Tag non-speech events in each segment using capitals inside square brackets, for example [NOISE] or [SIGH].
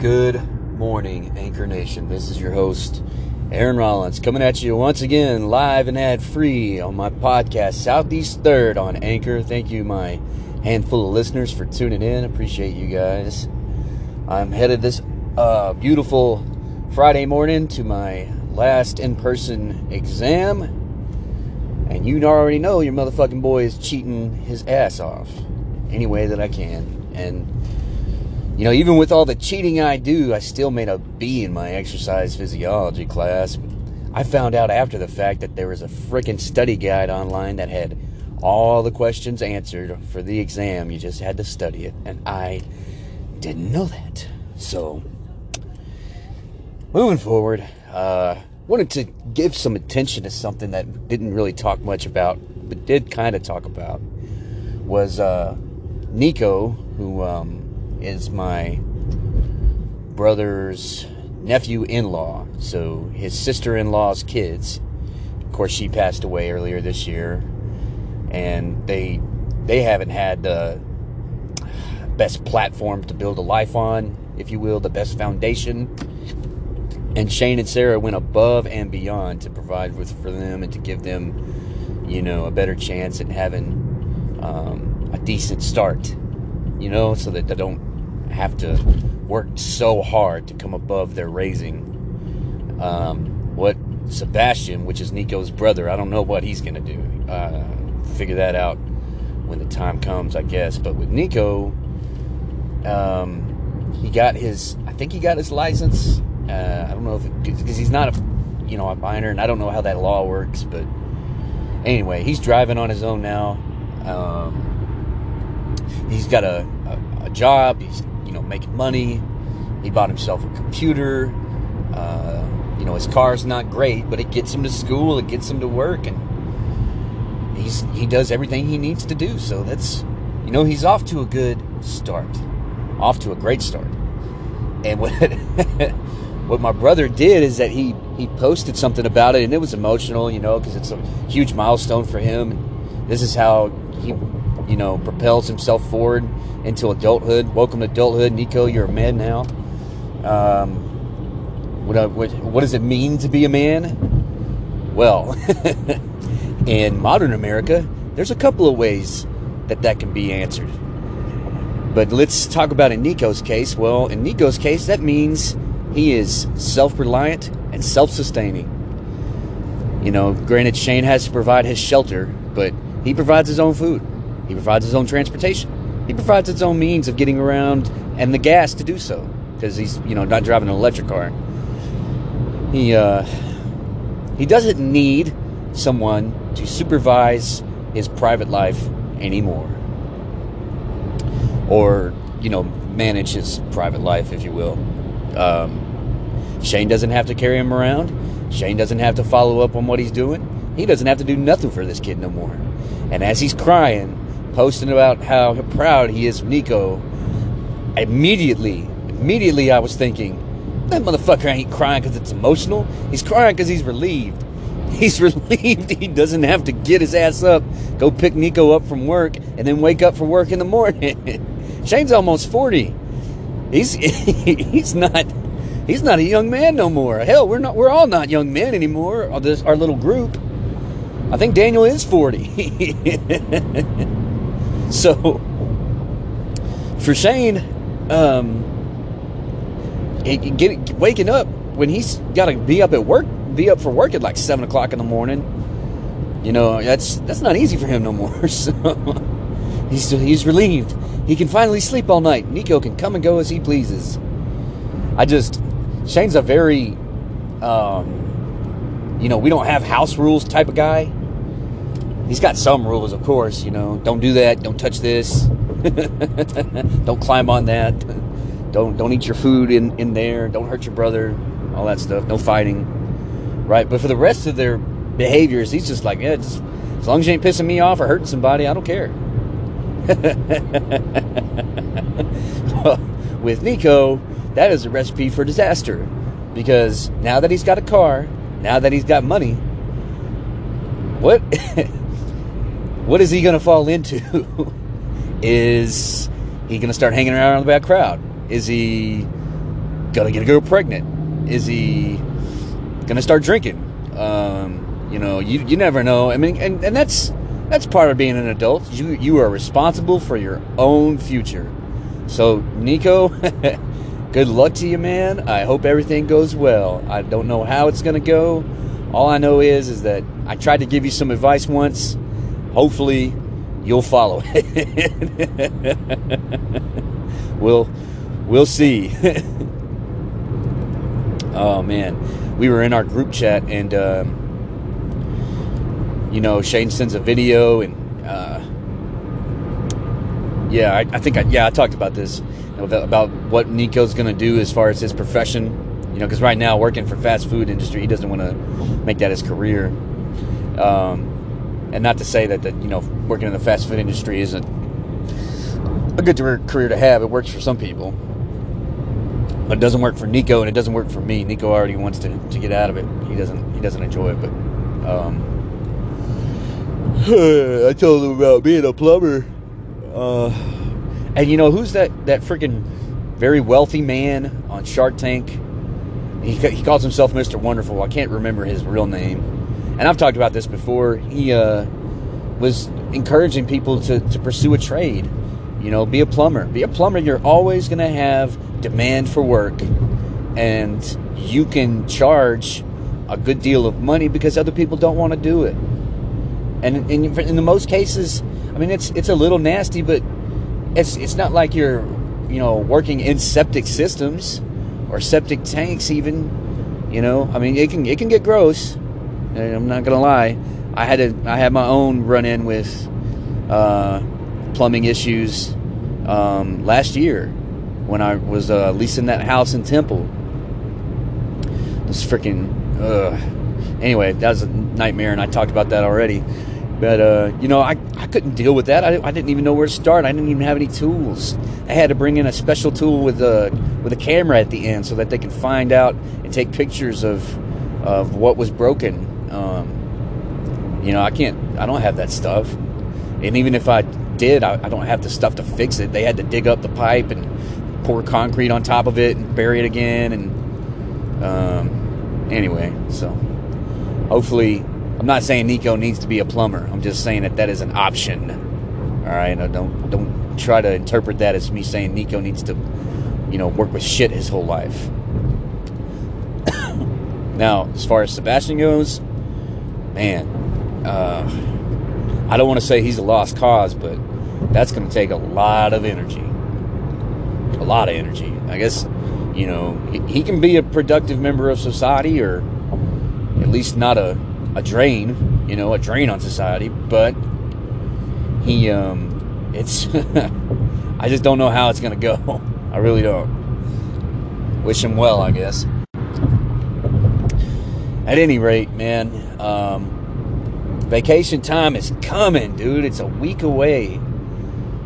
Good morning, Anchor Nation. This is your host, Aaron Rollins, coming at you once again live and ad free on my podcast, Southeast Third on Anchor. Thank you, my handful of listeners, for tuning in. Appreciate you guys. I'm headed this uh, beautiful Friday morning to my last in person exam. And you already know your motherfucking boy is cheating his ass off any way that I can. And you know, even with all the cheating I do, I still made a B in my exercise physiology class. I found out after the fact that there was a freaking study guide online that had all the questions answered for the exam. You just had to study it, and I didn't know that. So, moving forward, uh, wanted to give some attention to something that didn't really talk much about, but did kind of talk about, was uh, Nico, who um, is my brother's nephew in law. So his sister in law's kids. Of course, she passed away earlier this year. And they they haven't had the best platform to build a life on, if you will, the best foundation. And Shane and Sarah went above and beyond to provide with for them and to give them, you know, a better chance at having um, a decent start. You know, so that they don't have to work so hard to come above their raising. Um, what Sebastian, which is Nico's brother, I don't know what he's going to do. Uh, figure that out when the time comes, I guess. But with Nico, um, he got his, I think he got his license. Uh, I don't know if, because he's not a, you know, a minor, and I don't know how that law works, but anyway, he's driving on his own now. Um, he's got a, a, a job. He's you know, making money. He bought himself a computer. Uh, you know, his car's not great, but it gets him to school, it gets him to work, and he's he does everything he needs to do. So that's you know, he's off to a good start, off to a great start. And what [LAUGHS] what my brother did is that he he posted something about it, and it was emotional, you know, because it's a huge milestone for him. And this is how he you know propels himself forward into adulthood. Welcome to adulthood, Nico. You're a man now. Um, what, uh, what, what does it mean to be a man? Well, [LAUGHS] in modern America, there's a couple of ways that that can be answered. But let's talk about in Nico's case. Well, in Nico's case, that means he is self reliant and self sustaining. You know, granted, Shane has to provide his shelter, but he provides his own food, he provides his own transportation he provides his own means of getting around and the gas to do so because he's you know not driving an electric car. He uh, he doesn't need someone to supervise his private life anymore, or you know manage his private life, if you will. Um, Shane doesn't have to carry him around. Shane doesn't have to follow up on what he's doing. He doesn't have to do nothing for this kid no more. And as he's crying, posting about how proud he is of Nico, immediately, immediately I was thinking, that motherfucker ain't crying because it's emotional. He's crying because he's relieved. [LAUGHS] He's relieved he doesn't have to get his ass up, go pick Nico up from work, and then wake up for work in the morning. [LAUGHS] Shane's almost 40. He's [LAUGHS] he's not he's not a young man no more. Hell, we're not we're all not young men anymore. This our little group. I think Daniel is 40. [LAUGHS] So for Shane, um, get, waking up when he's got to be up at work, be up for work at like seven o'clock in the morning. You know that's that's not easy for him no more. [LAUGHS] So he's he's relieved. He can finally sleep all night. Nico can come and go as he pleases. I just Shane's a very, um, you know, we don't have house rules type of guy he's got some rules, of course. You know, don't do that. Don't touch this. [LAUGHS] don't climb on that. Don't don't eat your food in in there. Don't hurt your brother. All that stuff. No fighting. Right. But for the rest of their behaviors, he's just like, yeah, just as long as you ain't pissing me off or hurting somebody, I don't care. [LAUGHS] with Nico, that is a recipe for disaster. Because now that he's got a car, now that he's got money, what [LAUGHS] what is he going to fall into? [LAUGHS] is he going to start hanging around the bad crowd? Is he gonna get a girl pregnant? Is he gonna start drinking? Um, you know, you you never know. I mean, and, and that's that's part of being an adult. You you are responsible for your own future. So, Nico, [LAUGHS] good luck to you, man. I hope everything goes well. I don't know how it's gonna go. All I know is is that I tried to give you some advice once. Hopefully, you'll follow [LAUGHS] it. we'll we'll see. [LAUGHS] oh man, we were in our group chat and um, you know Shane sends a video and uh, yeah, I, I think I, yeah I talked about this about what Nico's to do as far as his profession. You know, because right now working for fast food industry, he doesn't want to make that his career. Um, and not to say that that you know working in the fast food industry isn't a good career to have. It works for some people, but it doesn't work for Nico, and it doesn't work for me. Nico already wants to, to get out of it. He doesn't he doesn't enjoy it. But um, [SIGHS] I told him about being a plumber, uh, and you know who's that that freaking very wealthy man on Shark Tank? He, he calls himself Mr. Wonderful. I can't remember his real name, and I've talked about this before. He uh, was encouraging people to, to pursue a trade. You know, be a plumber. Be a plumber. You're always going to have demand for work, and you can charge a good deal of money because other people don't want to do it. And in, in the most cases, I mean, it's it's a little nasty, but it's it's not like you're, you know, working in septic systems or septic tanks even. You know, I mean, it can it can get gross. I'm not gonna lie. I had to I had my own run in with uh, plumbing issues um, last year when I was uh, leasing that house in Temple. This freaking anyway, that was a nightmare, and I talked about that already. But uh, you know, I, I couldn't deal with that. I, I didn't even know where to start. I didn't even have any tools. I had to bring in a special tool with a with a camera at the end so that they could find out and take pictures of of what was broken. Um, you know, I can't. I don't have that stuff. And even if I did, I, I don't have the stuff to fix it. They had to dig up the pipe and pour concrete on top of it and bury it again. And um, anyway, so hopefully I'm not saying Nico needs to be a plumber. I'm just saying that that is an option. All right, no, don't don't try to interpret that as me saying Nico needs to, you know, work with shit his whole life. [COUGHS] now, as far as Sebastian goes, man, uh, I don't want to say he's a lost cause, but that's going to take a lot of energy. A lot of energy. I guess, you know, he, can be a productive member of society or at least not a a drain, you know, a drain on society, but he, um, it's, [LAUGHS] I just don't know how it's going to go. [LAUGHS] I really don't. Wish him well, I guess. At any rate, man, um, vacation time is coming, dude. It's a week away.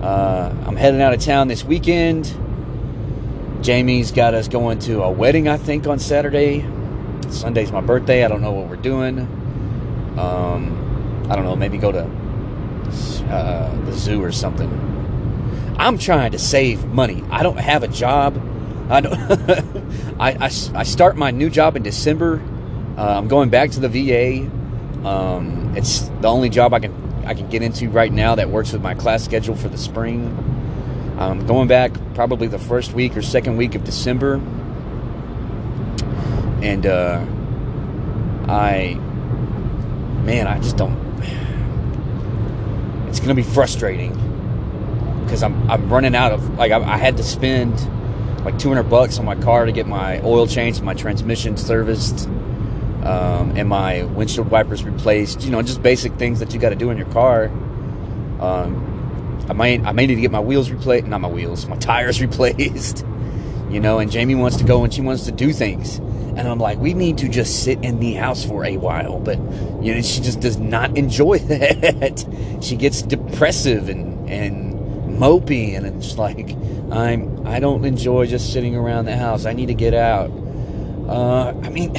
Uh, I'm heading out of town this weekend. Jamie's got us going to a wedding, I think, on Saturday. Sunday's my birthday. I don't know what we're doing. Um, I don't know, maybe go to uh, the zoo or something. I'm trying to save money. I don't have a job. I. [LAUGHS] I, I, I, start my new job in December. Uh, I'm going back to the VA. Um, it's the only job I can I can get into right now that works with my class schedule for the spring. I'm going back probably the first week or second week of December, and uh, I man, I just don't. It's to be frustrating because I'm I'm running out of like I, I, had to spend like 200 bucks on my car to get my oil changed, my transmission serviced, um, and my windshield wipers replaced. You know, just basic things that you got to do in your car. Um, I might I may need to get my wheels replaced, not my wheels, my tires [LAUGHS] replaced. You know, and Jamie wants to go and she wants to do things. And I'm like, we need to just sit in the house for a while. But, you know, she just does not enjoy [LAUGHS] that. she gets depressive and, and mopey. And it's like, I'm, I don't enjoy just sitting around the house. I need to get out. Uh, I mean,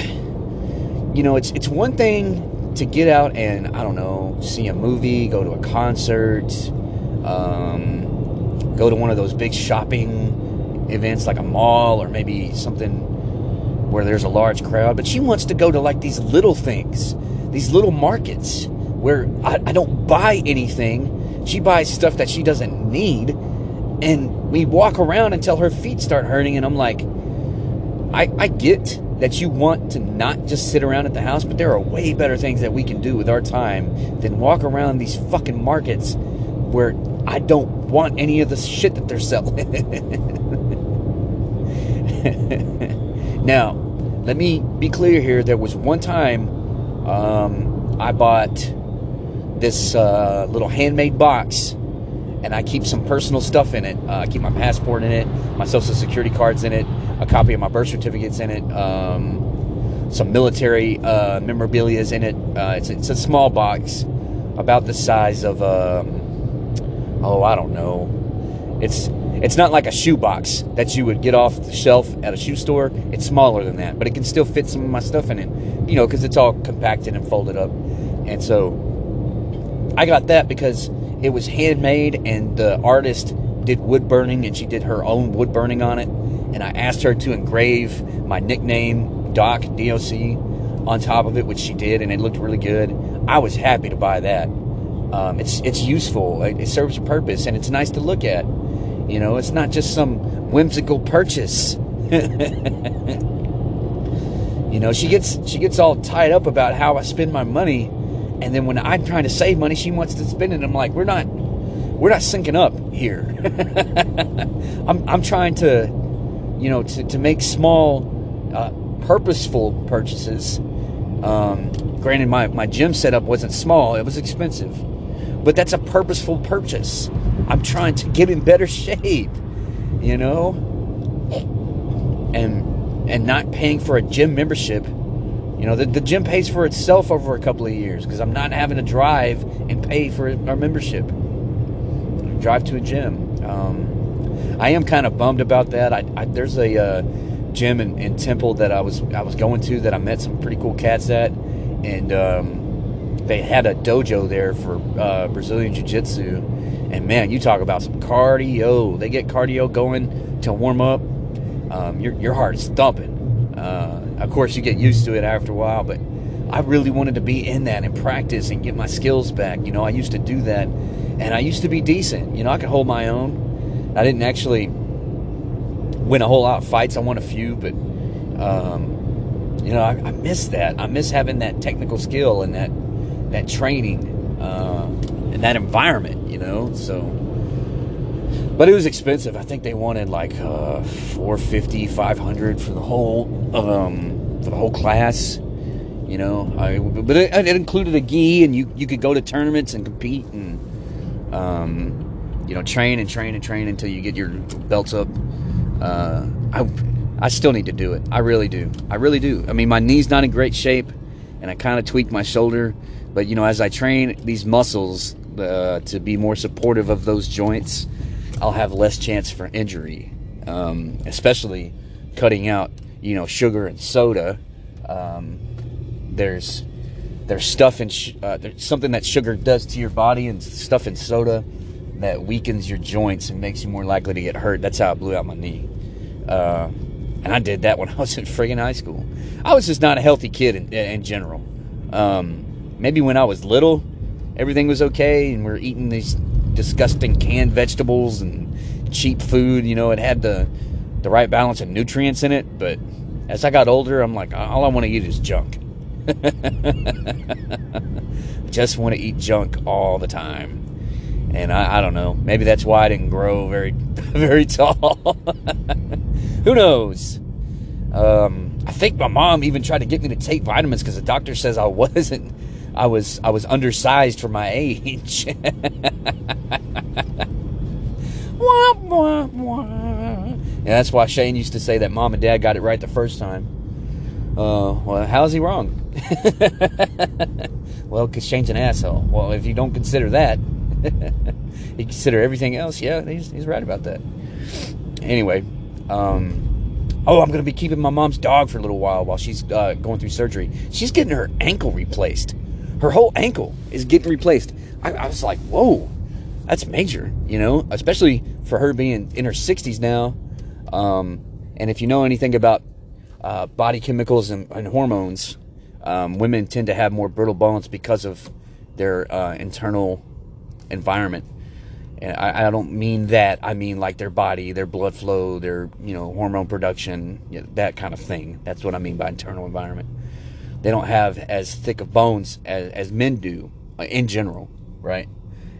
you know, it's, it's one thing to get out and, I don't know, see a movie, go to a concert, um, go to one of those big shopping events like a mall or maybe something where there's a large crowd. But she wants to go to like these little things, these little markets where I, I don't buy anything. She buys stuff that she doesn't need. And we walk around until her feet start hurting. And I'm like, I, I get that you want to not just sit around at the house, but there are way better things that we can do with our time than walk around these fucking markets where I don't want any of the shit that they're selling. [LAUGHS] now, let me be clear here. There was one time um, I bought this uh, little handmade box and I keep some personal stuff in it. Uh, I keep my passport in it, my social security cards in it, a copy of my birth certificates in it, um, some military uh, memorabilia is in it. Uh, it's, it's, a small box, about the size of, um, oh, I don't know. It's it's not like a shoe box that you would get off the shelf at a shoe store. It's smaller than that, but it can still fit some of my stuff in it. You know, because it's all compacted and folded up, and so I got that because it was handmade and the artist did wood burning and she did her own wood burning on it and I asked her to engrave my nickname, Doc, DOC, on top of it, which she did, and it looked really good. I was happy to buy that. Um, it's it's useful. It, it, serves a purpose, and it's nice to look at. You know, it's not just some whimsical purchase. [LAUGHS] you know, she gets she gets all tied up about how I spend my money, and then when I'm trying to save money, she wants to spend it. I'm like, we're not we're not syncing up here. [LAUGHS] I'm I'm trying to you know, to, to make small, uh, purposeful purchases. Um, granted, my, my gym setup wasn't small, it was expensive. But that's a purposeful purchase. I'm trying to get in better [LAUGHS] shape, you know? And and not paying for a gym membership. You know, the, the gym pays for itself over a couple of years because I'm not having to drive and pay for our membership. Drive to a gym. Um, I am kind of bummed about that. I, I there's a uh, gym in, in, Temple that I was I was going to that I met some pretty cool cats at, and um, they had a dojo there for uh, Brazilian Jiu Jitsu. And man, you talk about some cardio. They get cardio going to warm up. Um, your your heart is thumping. Uh, of course, you get used to it after a while, but I really wanted to be in that and practice and get my skills back. You know, I used to do that, and I used to be decent. You know, I could hold my own. I didn't actually win a whole lot of fights. I won a few, but um, you know, I, I, miss that. I miss having that technical skill and that that training uh, and that environment. You know, so. But it was expensive. I think they wanted like uh, 450, 500 for the whole um, for the whole class. You know, I, but it, it included a gi, and you you could go to tournaments and compete and. Um, you know, train and train and train until you get your belts up. Uh, I, I still need to do it. I really do. I really do. I mean, my knee's not in great shape, and I kind of tweaked my shoulder. But you know, as I train these muscles uh, to be more supportive of those joints, I'll have less chance for injury. Um, especially cutting out, you know, sugar and soda. Um, there's there's stuff in sh- uh, there's something that sugar does to your body and stuff in soda that weakens your joints and makes you more likely to get hurt. That's how I blew out my knee. Uh, and I did that when [LAUGHS] I was in friggin' high school. I was just not a healthy kid in, in general. Um, maybe when I was little, everything was okay, and we are eating these disgusting canned vegetables and cheap food. You know, it had the the right balance of nutrients in it. But as I got older, I'm like, all I want to eat is junk. [LAUGHS] just want to eat junk all the time and I, I, don't know. Maybe that's why I didn't grow very, [LAUGHS] very tall. [LAUGHS] Who knows? Um, I think my mom even tried to get me to take vitamins because the doctor says I wasn't. I was I was undersized for my age. wah, wah, wah. And that's why Shane used to say that mom and dad got it right the first time. Uh, well, how is he wrong? [LAUGHS] well, because Shane's an asshole. Well, if you don't consider that, [LAUGHS] you consider everything else, yeah, he's, he's right about that. Anyway, um, oh, I'm going to be keeping my mom's dog for a little while while she's uh, going through surgery. She's getting her ankle replaced. Her whole ankle is getting replaced. I, I was like, whoa, that's major, you know, especially for her being in her 60s now. Um, and if you know anything about uh, body chemicals and, and hormones, um, women tend to have more brittle bones because of their uh, internal environment. And I, I, don't mean that. I mean like their body, their blood flow, their you know hormone production, you know, that kind of thing. That's what I mean by internal environment. They don't have as thick of bones as, as men do uh, in general, right?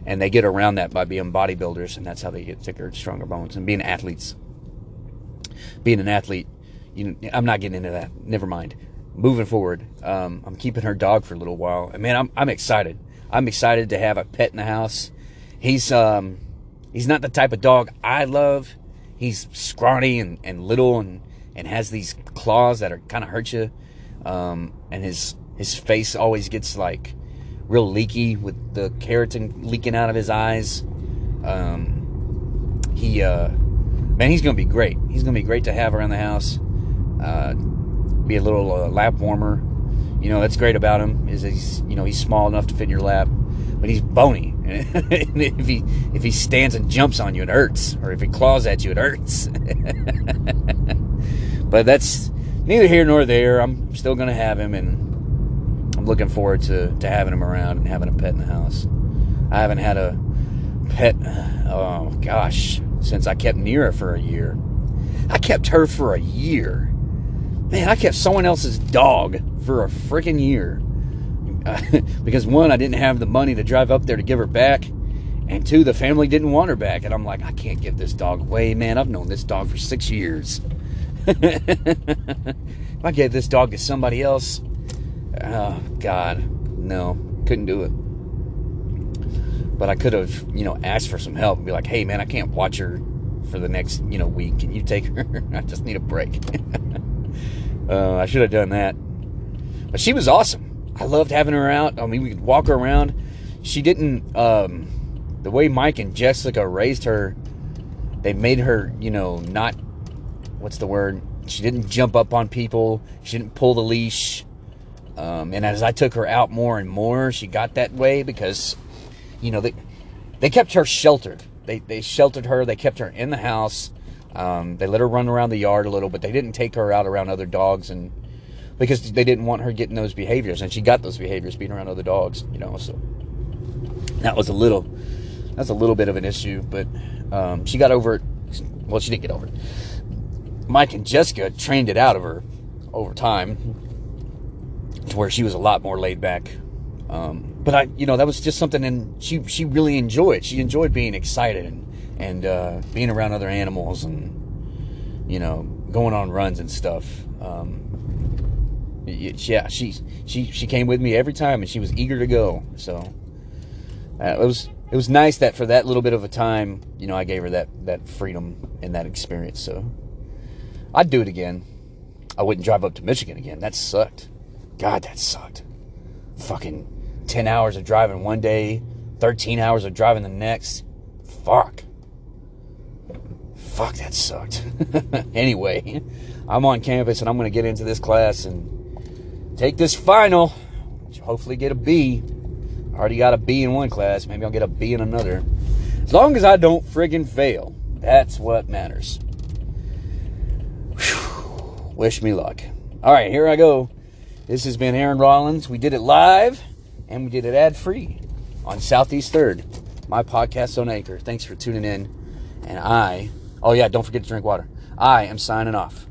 And they get around that by being bodybuilders, and that's how they get thicker, stronger bones, and being athletes. Being an athlete, you know, I'm not getting into that. Never mind. Moving forward, um, I'm keeping her dog for a little while. And man, I'm I'm excited. I'm excited to have a pet in the house. He's um he's not the type of dog I love. He's scrawny and, and little and, and has these claws that are kind of hurt you. Um, and his his face always gets like real leaky with the keratin leaking out of his eyes. Um, he uh, man, he's gonna be great. He's gonna be great to have around the house. Uh, be a little uh, lap warmer. You know, that's great about him is he's you know he's small enough to fit in your lap, but he's bony. and [LAUGHS] if he if he stands and jumps on you, it hurts. Or if he claws at you, it hurts. [LAUGHS] but that's neither here nor there. I'm still gonna have him, and I'm looking forward to to having him around and having a pet in the house. I haven't had a pet. [SIGHS] Oh gosh, since I kept Nira for a year. I kept her for a year. Man, I kept someone else's dog for a freaking year. [LAUGHS] because one, I didn't have the money to drive up there to give her back. And two, the family didn't want her back. And I'm like, I can't give this dog away, man. I've known this dog for six years. [LAUGHS] if I gave this dog to somebody else, oh, God, no, couldn't do it. But I could have, you know, asked for some help and be like, hey, man, I can't watch her for the next, you know, week. Can you take [LAUGHS] her? I just need a break. [LAUGHS] uh, I should have done that. But she was awesome. I loved having her out. I mean, we could walk her around. She didn't, um, the way Mike and Jessica raised her, they made her, you know, not, what's the word? She didn't jump up on people. She didn't pull the leash. Um, and as I took her out more and more, she got that way because, you know, they, they kept her sheltered. They, they sheltered her. They kept her in the house. Um, they let her run around the yard a little, but they didn't take her out around other dogs and because they didn't want her getting those behaviors, and she got those behaviors being around other dogs, you know. So that was a little, that's a little bit of an issue, but um, she got over it. Well, she didn't get over it. Mike and Jessica trained it out of her over time to where she was a lot more laid back. Um, but I, you know, that was just something, and she she really enjoyed. She enjoyed being excited and and uh, being around other animals and you know going on runs and stuff. Um, yeah, she she she came with me every time, and she was eager to go. So uh, it was it was nice that for that little bit of a time, you know, I gave her that that freedom and that experience. So I'd do it again. I wouldn't drive up to Michigan again. That sucked. God, that sucked. Fucking ten hours of driving one day, thirteen hours of driving the next. Fuck. Fuck, that sucked. [LAUGHS] anyway, I'm on campus and I'm going to get into this class and take this final, hopefully get a B. I already got a B in one class. Maybe I'll get a B in another. As long as I don't friggin' fail, that's what matters. Whew. Wish me luck. All right, here I go. This has been Aaron Rollins. We did it live and we did it ad free on Southeast Third, my podcast on Anchor. Thanks for tuning in. And I, oh yeah, don't forget to drink water. I am signing off.